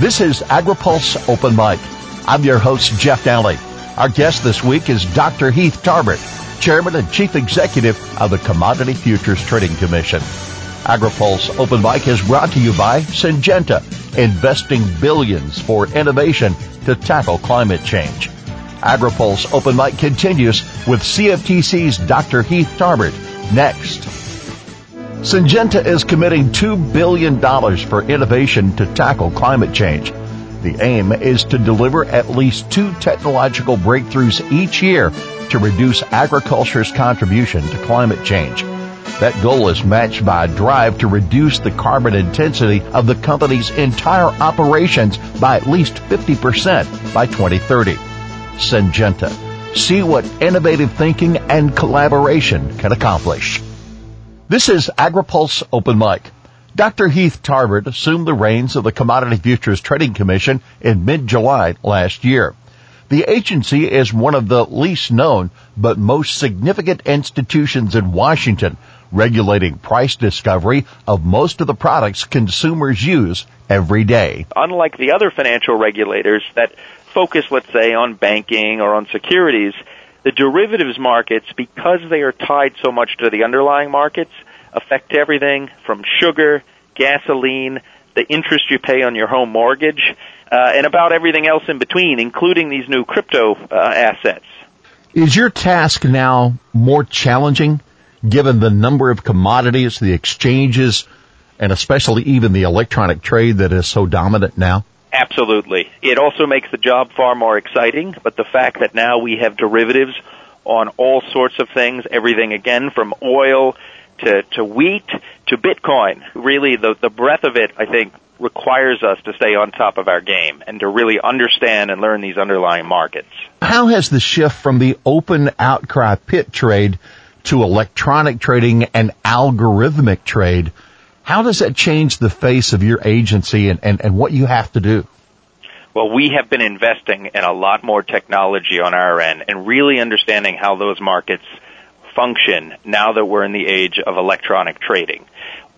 This is AgriPulse Open Mic. I'm your host, Jeff Nalley. Our guest this week is Dr. Heath Tarbert, Chairman and Chief Executive of the Commodity Futures Trading Commission. AgriPulse Open Mic is brought to you by Syngenta, investing billions for innovation to tackle climate change. AgriPulse Open Mic continues with CFTC's Dr. Heath Tarbert next. Syngenta is committing $2 billion for innovation to tackle climate change. The aim is to deliver at least two technological breakthroughs each year to reduce agriculture's contribution to climate change. That goal is matched by a drive to reduce the carbon intensity of the company's entire operations by at least 50% by 2030. Syngenta. See what innovative thinking and collaboration can accomplish. This is AgriPulse Open Mic. Dr. Heath Tarbert assumed the reins of the Commodity Futures Trading Commission in mid-July last year. The agency is one of the least known but most significant institutions in Washington, regulating price discovery of most of the products consumers use every day. Unlike the other financial regulators that focus, let's say, on banking or on securities, the derivatives markets, because they are tied so much to the underlying markets, affect everything from sugar, gasoline, the interest you pay on your home mortgage, uh, and about everything else in between, including these new crypto uh, assets. Is your task now more challenging given the number of commodities, the exchanges, and especially even the electronic trade that is so dominant now? Absolutely. It also makes the job far more exciting, but the fact that now we have derivatives on all sorts of things, everything again from oil to, to wheat to Bitcoin. Really, the, the breadth of it, I think, requires us to stay on top of our game and to really understand and learn these underlying markets. How has the shift from the open outcry pit trade to electronic trading and algorithmic trade, how does that change the face of your agency and, and, and what you have to do? Well, we have been investing in a lot more technology on our end and really understanding how those markets function now that we're in the age of electronic trading.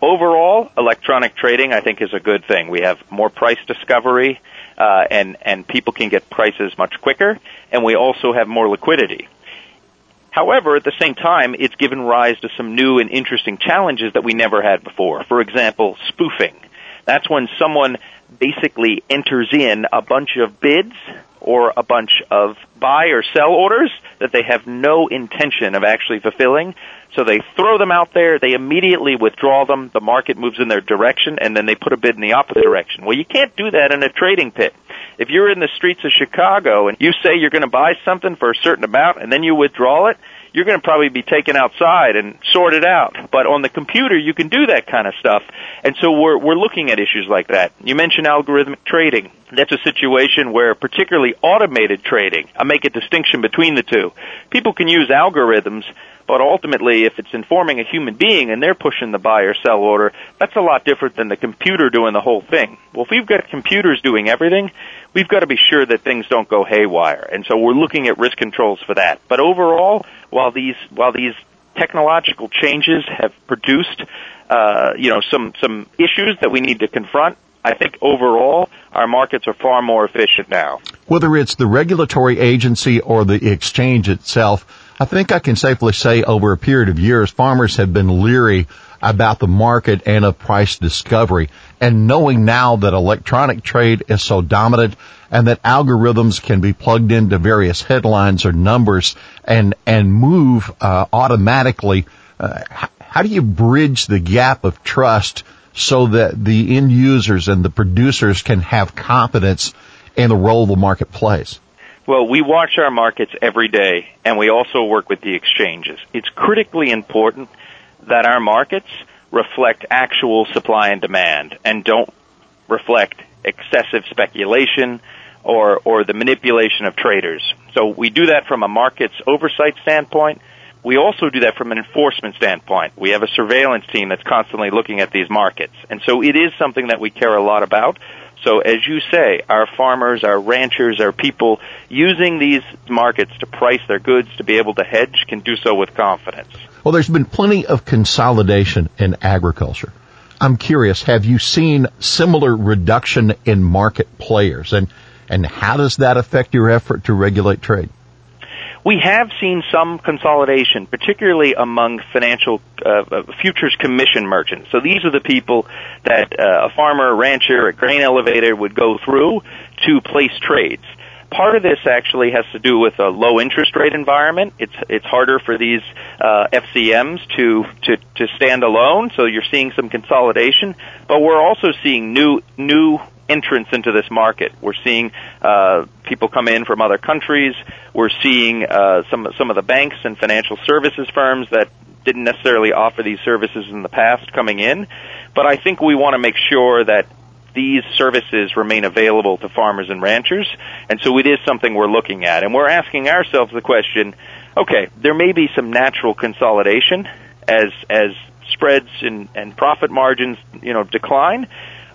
Overall, electronic trading I think is a good thing. We have more price discovery, uh, and and people can get prices much quicker, and we also have more liquidity. However, at the same time, it's given rise to some new and interesting challenges that we never had before. For example, spoofing. That's when someone basically enters in a bunch of bids or a bunch of buy or sell orders that they have no intention of actually fulfilling. So they throw them out there, they immediately withdraw them, the market moves in their direction, and then they put a bid in the opposite direction. Well, you can't do that in a trading pit. If you're in the streets of Chicago and you say you're going to buy something for a certain amount and then you withdraw it, you're going to probably be taken outside and sorted out. But on the computer, you can do that kind of stuff. And so we're, we're looking at issues like that. You mentioned algorithmic trading. That's a situation where particularly automated trading, I make a distinction between the two. People can use algorithms but ultimately, if it's informing a human being and they're pushing the buy or sell order, that's a lot different than the computer doing the whole thing. Well, if we've got computers doing everything, we've got to be sure that things don't go haywire. And so we're looking at risk controls for that. But overall, while these, while these technological changes have produced, uh, you know, some, some issues that we need to confront, I think overall our markets are far more efficient now. Whether it's the regulatory agency or the exchange itself, I think I can safely say over a period of years, farmers have been leery about the market and of price discovery. And knowing now that electronic trade is so dominant and that algorithms can be plugged into various headlines or numbers and, and move uh, automatically, uh, how do you bridge the gap of trust so that the end users and the producers can have confidence in the role the market plays? Well, we watch our markets every day, and we also work with the exchanges. It's critically important that our markets reflect actual supply and demand and don't reflect excessive speculation or, or the manipulation of traders. So we do that from a markets oversight standpoint. We also do that from an enforcement standpoint. We have a surveillance team that's constantly looking at these markets. And so it is something that we care a lot about. So as you say, our farmers, our ranchers, our people using these markets to price their goods to be able to hedge can do so with confidence. Well, there's been plenty of consolidation in agriculture. I'm curious, have you seen similar reduction in market players and, and how does that affect your effort to regulate trade? We have seen some consolidation, particularly among financial uh, uh, futures commission merchants. So these are the people that uh, a farmer, a rancher, a grain elevator would go through to place trades. Part of this actually has to do with a low interest rate environment. It's it's harder for these uh, FCMs to, to to stand alone, so you're seeing some consolidation. But we're also seeing new new entrance into this market. We're seeing uh, people come in from other countries. We're seeing uh, some some of the banks and financial services firms that didn't necessarily offer these services in the past coming in. But I think we want to make sure that these services remain available to farmers and ranchers. And so it is something we're looking at. And we're asking ourselves the question, okay, there may be some natural consolidation as as spreads and, and profit margins, you know, decline.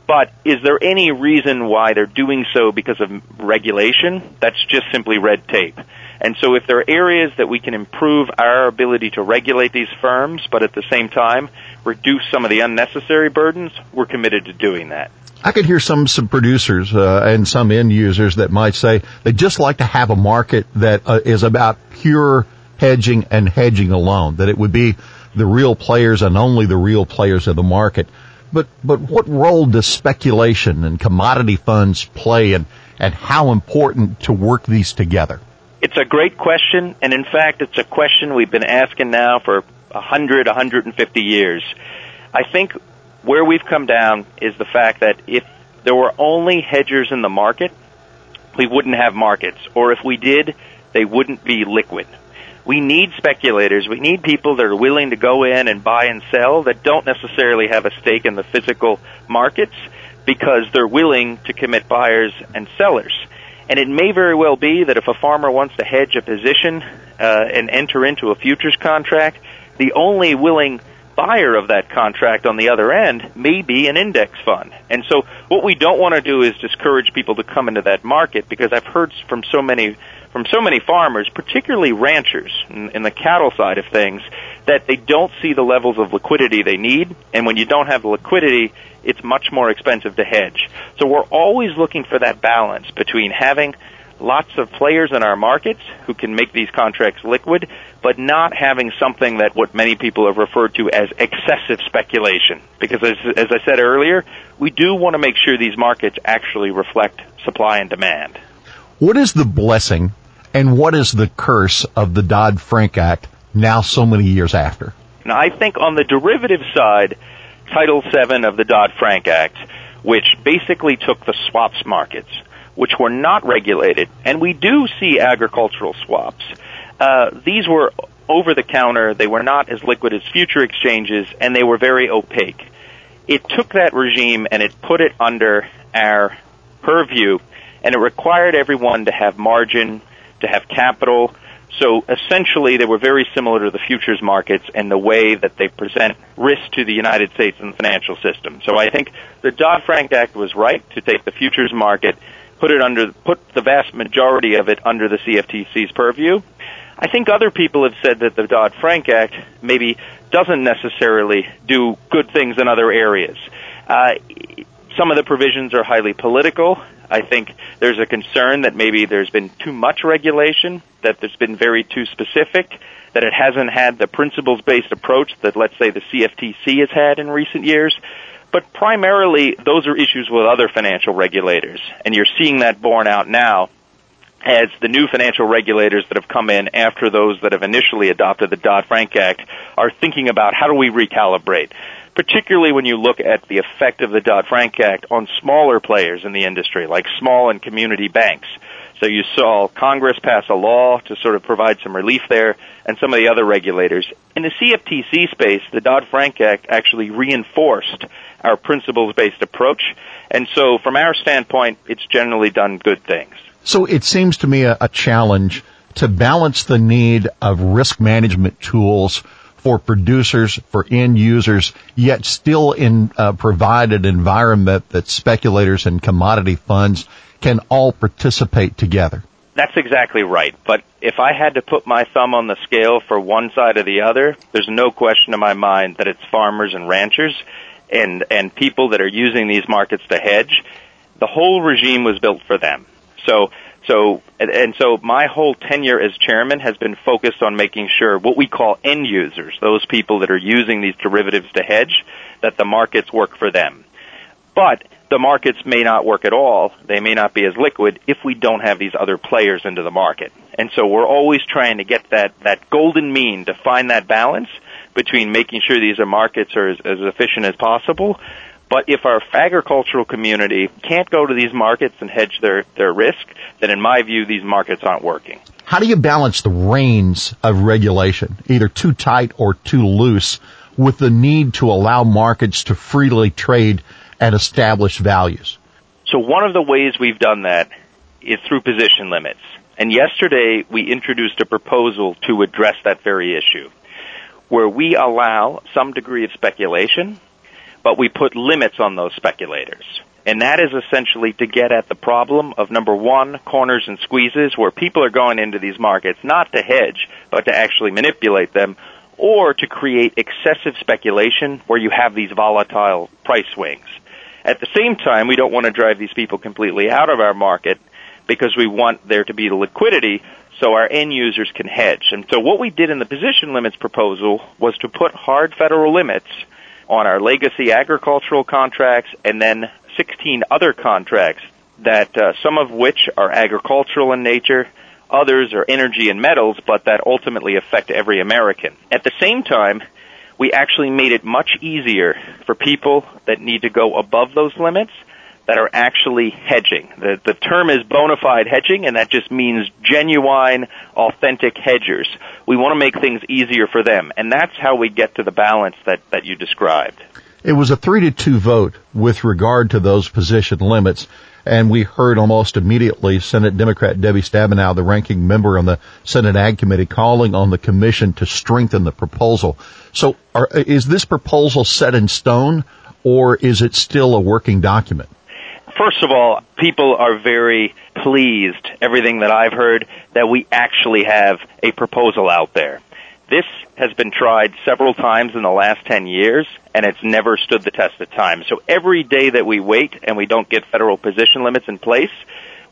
But is there any reason why they're doing so because of regulation? That's just simply red tape. And so if there are areas that we can improve our ability to regulate these firms, but at the same time reduce some of the unnecessary burdens, we're committed to doing that. I could hear some some producers uh, and some end users that might say they just like to have a market that uh, is about pure hedging and hedging alone. That it would be the real players and only the real players of the market. But but what role does speculation and commodity funds play, and and how important to work these together? It's a great question, and in fact, it's a question we've been asking now for 100, 150 years. I think where we've come down is the fact that if there were only hedgers in the market, we wouldn't have markets, or if we did, they wouldn't be liquid. We need speculators. We need people that are willing to go in and buy and sell that don't necessarily have a stake in the physical markets because they're willing to commit buyers and sellers. And it may very well be that if a farmer wants to hedge a position uh, and enter into a futures contract, the only willing buyer of that contract on the other end may be an index fund. And so what we don't want to do is discourage people to come into that market because I've heard from so many from so many farmers, particularly ranchers in, in the cattle side of things, that they don't see the levels of liquidity they need. And when you don't have liquidity, it's much more expensive to hedge. So we're always looking for that balance between having lots of players in our markets who can make these contracts liquid, but not having something that what many people have referred to as excessive speculation. Because as, as I said earlier, we do want to make sure these markets actually reflect supply and demand. What is the blessing and what is the curse of the Dodd-Frank Act now so many years after? Now I think on the derivative side, Title VII of the Dodd-Frank Act, which basically took the swaps markets, which were not regulated, and we do see agricultural swaps. Uh, these were over the counter, they were not as liquid as future exchanges, and they were very opaque. It took that regime and it put it under our purview, and it required everyone to have margin, to have capital. So essentially, they were very similar to the futures markets and the way that they present risk to the United States and the financial system. So I think the Dodd-Frank Act was right to take the futures market put it under, put the vast majority of it under the CFTC's purview. I think other people have said that the Dodd-Frank Act maybe doesn't necessarily do good things in other areas. Uh, some of the provisions are highly political. I think there's a concern that maybe there's been too much regulation, that there's been very too specific, that it hasn't had the principles-based approach that, let's say, the CFTC has had in recent years. But primarily, those are issues with other financial regulators, and you're seeing that borne out now as the new financial regulators that have come in after those that have initially adopted the Dodd-Frank Act are thinking about how do we recalibrate particularly when you look at the effect of the Dodd-Frank Act on smaller players in the industry, like small and community banks. So you saw Congress pass a law to sort of provide some relief there, and some of the other regulators. In the CFTC space, the Dodd-Frank Act actually reinforced our principles-based approach. And so from our standpoint, it's generally done good things. So it seems to me a, a challenge to balance the need of risk management tools for producers, for end users, yet still in uh, provide an environment that speculators and commodity funds can all participate together. That's exactly right. But if I had to put my thumb on the scale for one side or the other, there's no question in my mind that it's farmers and ranchers and, and people that are using these markets to hedge, the whole regime was built for them. So, so, and so my whole tenure as chairman has been focused on making sure what we call end users, those people that are using these derivatives to hedge, that the markets work for them. But the markets may not work at all. They may not be as liquid if we don't have these other players into the market. And so we're always trying to get that, that golden mean to find that balance between making sure these are markets are as, as efficient as possible, but if our agricultural community can't go to these markets and hedge their, their risk, then in my view, these markets aren't working. How do you balance the reins of regulation, either too tight or too loose, with the need to allow markets to freely trade at established values? So one of the ways we've done that is through position limits. And yesterday we introduced a proposal to address that very issue, where we allow some degree of speculation but we put limits on those speculators. And that is essentially to get at the problem of number one, corners and squeezes, where people are going into these markets not to hedge, but to actually manipulate them, or to create excessive speculation where you have these volatile price swings. At the same time, we don't want to drive these people completely out of our market because we want there to be the liquidity so our end users can hedge. And so what we did in the position limits proposal was to put hard federal limits on our legacy agricultural contracts and then 16 other contracts that uh, some of which are agricultural in nature, others are energy and metals, but that ultimately affect every American. At the same time, we actually made it much easier for people that need to go above those limits that are actually hedging. The, the term is bona fide hedging, and that just means genuine, authentic hedgers. We want to make things easier for them, and that's how we get to the balance that, that you described. It was a three to two vote with regard to those position limits. And we heard almost immediately Senate Democrat Debbie Stabenow, the ranking member on the Senate Ag Committee, calling on the Commission to strengthen the proposal. So are, is this proposal set in stone or is it still a working document? First of all, people are very pleased, everything that I've heard, that we actually have a proposal out there. This has been tried several times in the last 10 years, and it's never stood the test of time. So every day that we wait and we don't get federal position limits in place,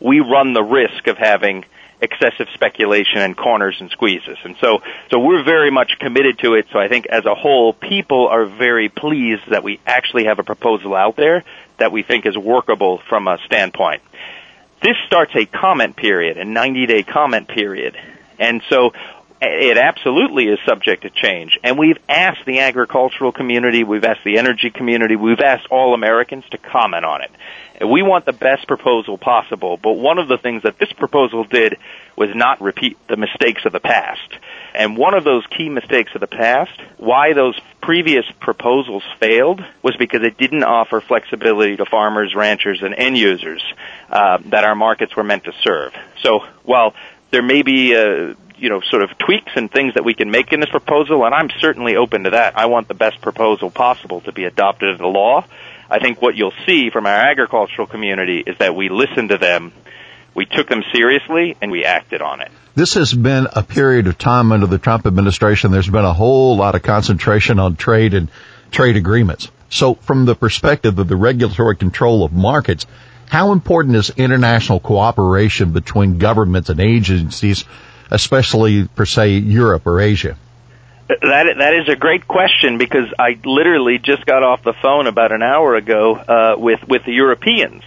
we run the risk of having excessive speculation and corners and squeezes. And so, so we're very much committed to it. So I think as a whole, people are very pleased that we actually have a proposal out there that we think is workable from a standpoint. This starts a comment period, a 90 day comment period. And so it absolutely is subject to change. And we've asked the agricultural community, we've asked the energy community, we've asked all Americans to comment on it. We want the best proposal possible, but one of the things that this proposal did was not repeat the mistakes of the past. And one of those key mistakes of the past, why those previous proposals failed, was because it didn't offer flexibility to farmers, ranchers, and end users uh, that our markets were meant to serve. So while there may be uh, you know, sort of tweaks and things that we can make in this proposal, and I'm certainly open to that. I want the best proposal possible to be adopted a law. I think what you'll see from our agricultural community is that we listened to them, we took them seriously, and we acted on it. This has been a period of time under the Trump administration. There's been a whole lot of concentration on trade and trade agreements. So from the perspective of the regulatory control of markets, how important is international cooperation between governments and agencies especially per se Europe or Asia? That that is a great question because I literally just got off the phone about an hour ago uh, with with the Europeans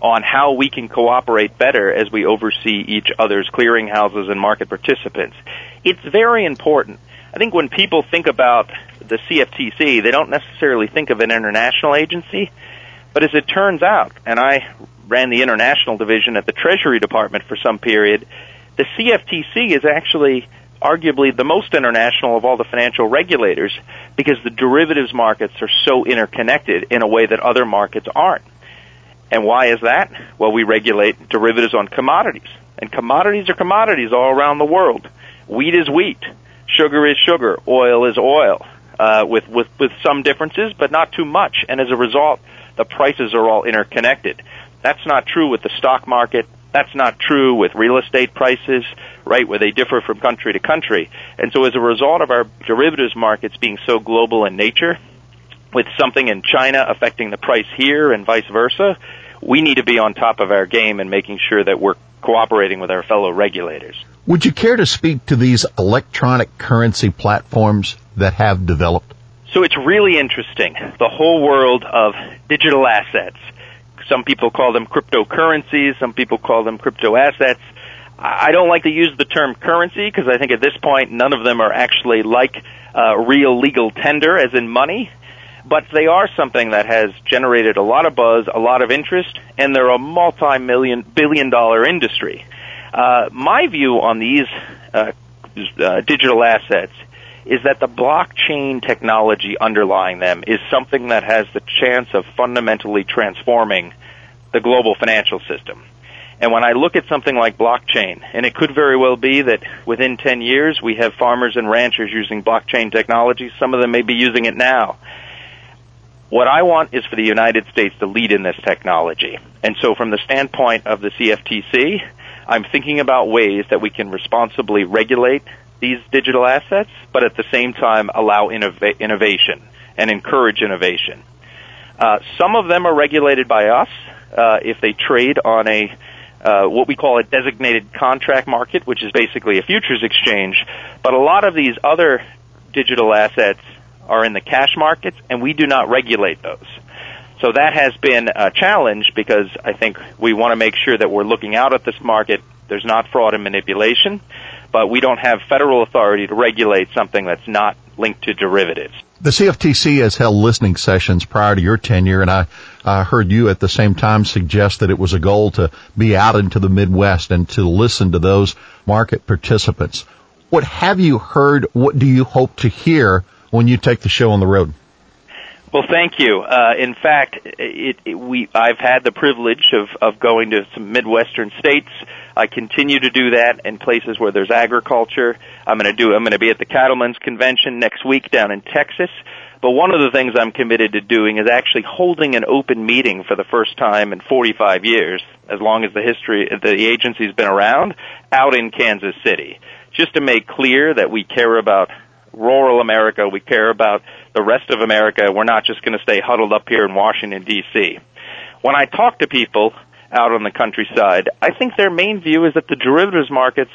on how we can cooperate better as we oversee each other's clearinghouses and market participants. It's very important. I think when people think about the CFTC, they don't necessarily think of an international agency, but as it turns out, and I ran the international division at the Treasury Department for some period, the CFTC is actually arguably the most international of all the financial regulators because the derivatives markets are so interconnected in a way that other markets aren't. And why is that? Well, we regulate derivatives on commodities. And commodities are commodities all around the world. Wheat is wheat. Sugar is sugar. Oil is oil. Uh, with, with, with some differences, but not too much. And as a result, the prices are all interconnected. That's not true with the stock market. That's not true with real estate prices, right, where they differ from country to country. And so as a result of our derivatives markets being so global in nature, with something in China affecting the price here and vice versa, we need to be on top of our game and making sure that we're cooperating with our fellow regulators. Would you care to speak to these electronic currency platforms that have developed? So it's really interesting. The whole world of digital assets. Some people call them cryptocurrencies, some people call them crypto assets. I don't like to use the term currency because I think at this point none of them are actually like uh, real legal tender, as in money. But they are something that has generated a lot of buzz, a lot of interest, and they're a multi-million, billion-dollar industry. Uh, my view on these uh, uh, digital assets is that the blockchain technology underlying them is something that has the chance of fundamentally transforming the global financial system. And when I look at something like blockchain, and it could very well be that within 10 years we have farmers and ranchers using blockchain technology. Some of them may be using it now. What I want is for the United States to lead in this technology. And so from the standpoint of the CFTC, I'm thinking about ways that we can responsibly regulate these digital assets, but at the same time allow innov- innovation and encourage innovation. Uh, some of them are regulated by us uh, if they trade on a uh, what we call a designated contract market, which is basically a futures exchange. But a lot of these other digital assets are in the cash markets, and we do not regulate those. So that has been a challenge because I think we want to make sure that we're looking out at this market. There's not fraud and manipulation, but we don't have federal authority to regulate something that's not linked to derivatives. The CFTC has held listening sessions prior to your tenure, and I heard you at the same time suggest that it was a goal to be out into the Midwest and to listen to those market participants. What have you heard? What do you hope to hear when you take the show on the road? Well, thank you. Uh, in fact, it, it, we I've had the privilege of of going to some midwestern states. I continue to do that in places where there's agriculture. I'm going to do. I'm going to be at the Cattlemen's Convention next week down in Texas. But one of the things I'm committed to doing is actually holding an open meeting for the first time in 45 years, as long as the history the agency's been around, out in Kansas City, just to make clear that we care about rural America, we care about the rest of America. We're not just going to stay huddled up here in Washington D.C. When I talk to people out on the countryside, I think their main view is that the derivatives markets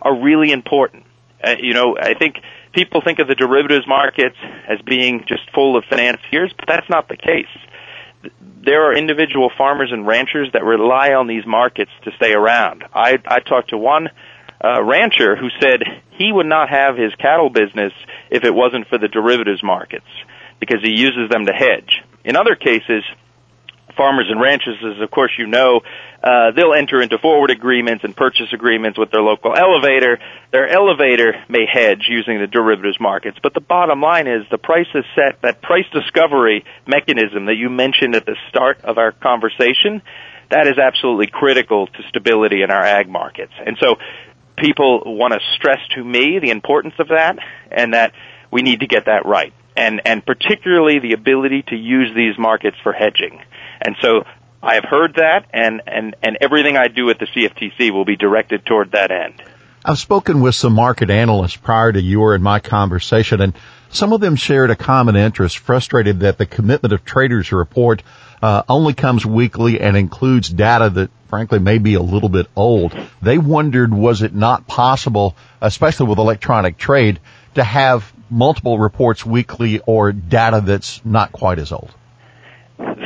are really important. Uh, you know, I think people think of the derivatives markets as being just full of financiers, but that's not the case. There are individual farmers and ranchers that rely on these markets to stay around. I, I talked to one uh, rancher who said he would not have his cattle business if it wasn't for the derivatives markets because he uses them to hedge. In other cases, farmers and ranchers, as of course you know, uh, they'll enter into forward agreements and purchase agreements with their local elevator. Their elevator may hedge using the derivatives markets, but the bottom line is the price is set, that price discovery mechanism that you mentioned at the start of our conversation, that is absolutely critical to stability in our ag markets. And so people want to stress to me the importance of that and that we need to get that right. And, and particularly the ability to use these markets for hedging. And so I have heard that, and, and, and everything I do at the CFTC will be directed toward that end. I've spoken with some market analysts prior to your and my conversation, and some of them shared a common interest, frustrated that the commitment of traders report uh, only comes weekly and includes data that frankly may be a little bit old. They wondered was it not possible, especially with electronic trade, to have multiple reports weekly or data that's not quite as old.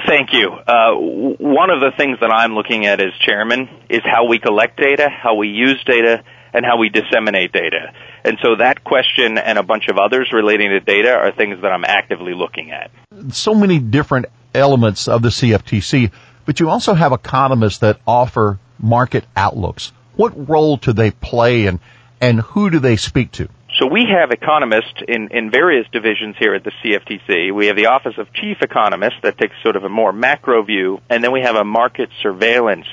Thank you. Uh, one of the things that I'm looking at as chairman is how we collect data, how we use data, and how we disseminate data. And so that question and a bunch of others relating to data are things that I'm actively looking at. So many different elements of the CFTC, but you also have economists that offer market outlooks. What role do they play and, and who do they speak to? So we have economists in, in various divisions here at the CFTC. We have the Office of Chief Economist that takes sort of a more macro view, and then we have a market surveillance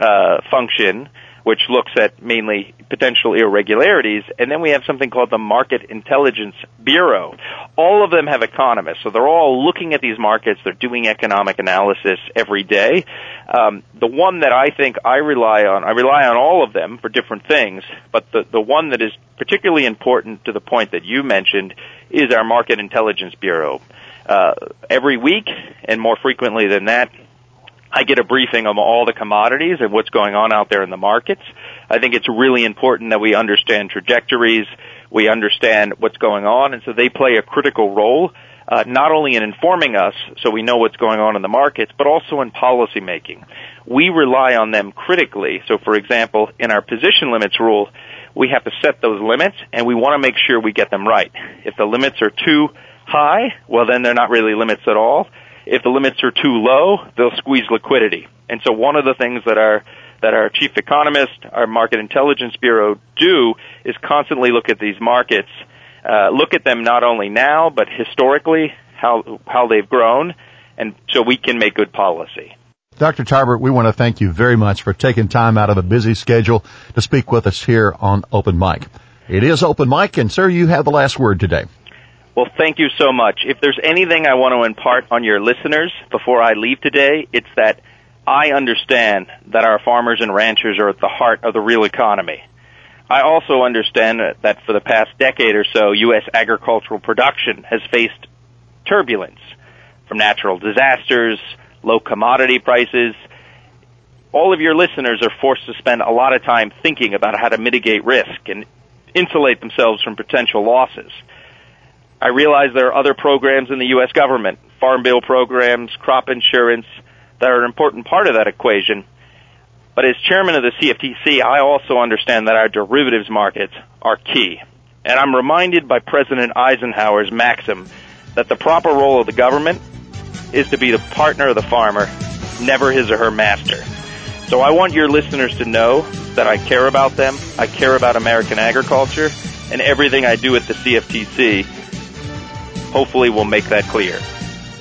uh, function which looks at mainly potential irregularities, and then we have something called the Market Intelligence Bureau. All of them have economists, so they're all looking at these markets. They're doing economic analysis every day. Um, the one that I think I rely on, I rely on all of them for different things, but the the one that is particularly important to the point that you mentioned is our Market Intelligence Bureau. Uh, every week, and more frequently than that, I get a briefing on all the commodities and what's going on out there in the markets. I think it's really important that we understand trajectories, we understand what's going on, and so they play a critical role, uh, not only in informing us so we know what's going on in the markets, but also in policy making. We rely on them critically. So for example, in our position limits rule, we have to set those limits and we want to make sure we get them right. If the limits are too high, well then they're not really limits at all. If the limits are too low, they'll squeeze liquidity. And so one of the things that our that our chief economist, our market intelligence bureau do is constantly look at these markets, uh, look at them not only now but historically how how they've grown, and so we can make good policy. Dr. Tarbert, we want to thank you very much for taking time out of a busy schedule to speak with us here on Open Mic. It is Open Mic, and sir, you have the last word today. Well, thank you so much. If there's anything I want to impart on your listeners before I leave today, it's that I understand that our farmers and ranchers are at the heart of the real economy. I also understand that for the past decade or so, U.S. agricultural production has faced turbulence from natural disasters, low commodity prices. All of your listeners are forced to spend a lot of time thinking about how to mitigate risk and insulate themselves from potential losses. I realize there are other programs in the U.S. government, farm bill programs, crop insurance, that are an important part of that equation. But as chairman of the CFTC, I also understand that our derivatives markets are key. And I'm reminded by President Eisenhower's maxim that the proper role of the government is to be the partner of the farmer, never his or her master. So I want your listeners to know that I care about them, I care about American agriculture, and everything I do at the CFTC hopefully will make that clear.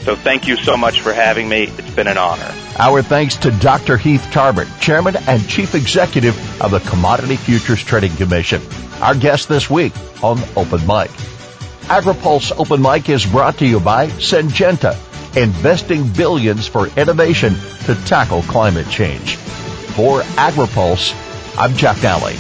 So thank you so much for having me. It's been an honor. Our thanks to Dr. Heath Tarbert, Chairman and Chief Executive of the Commodity Futures Trading Commission. Our guest this week on Open Mic. AgriPulse Open Mic is brought to you by Syngenta investing billions for innovation to tackle climate change. For AgriPulse, I'm Jeff Nalley.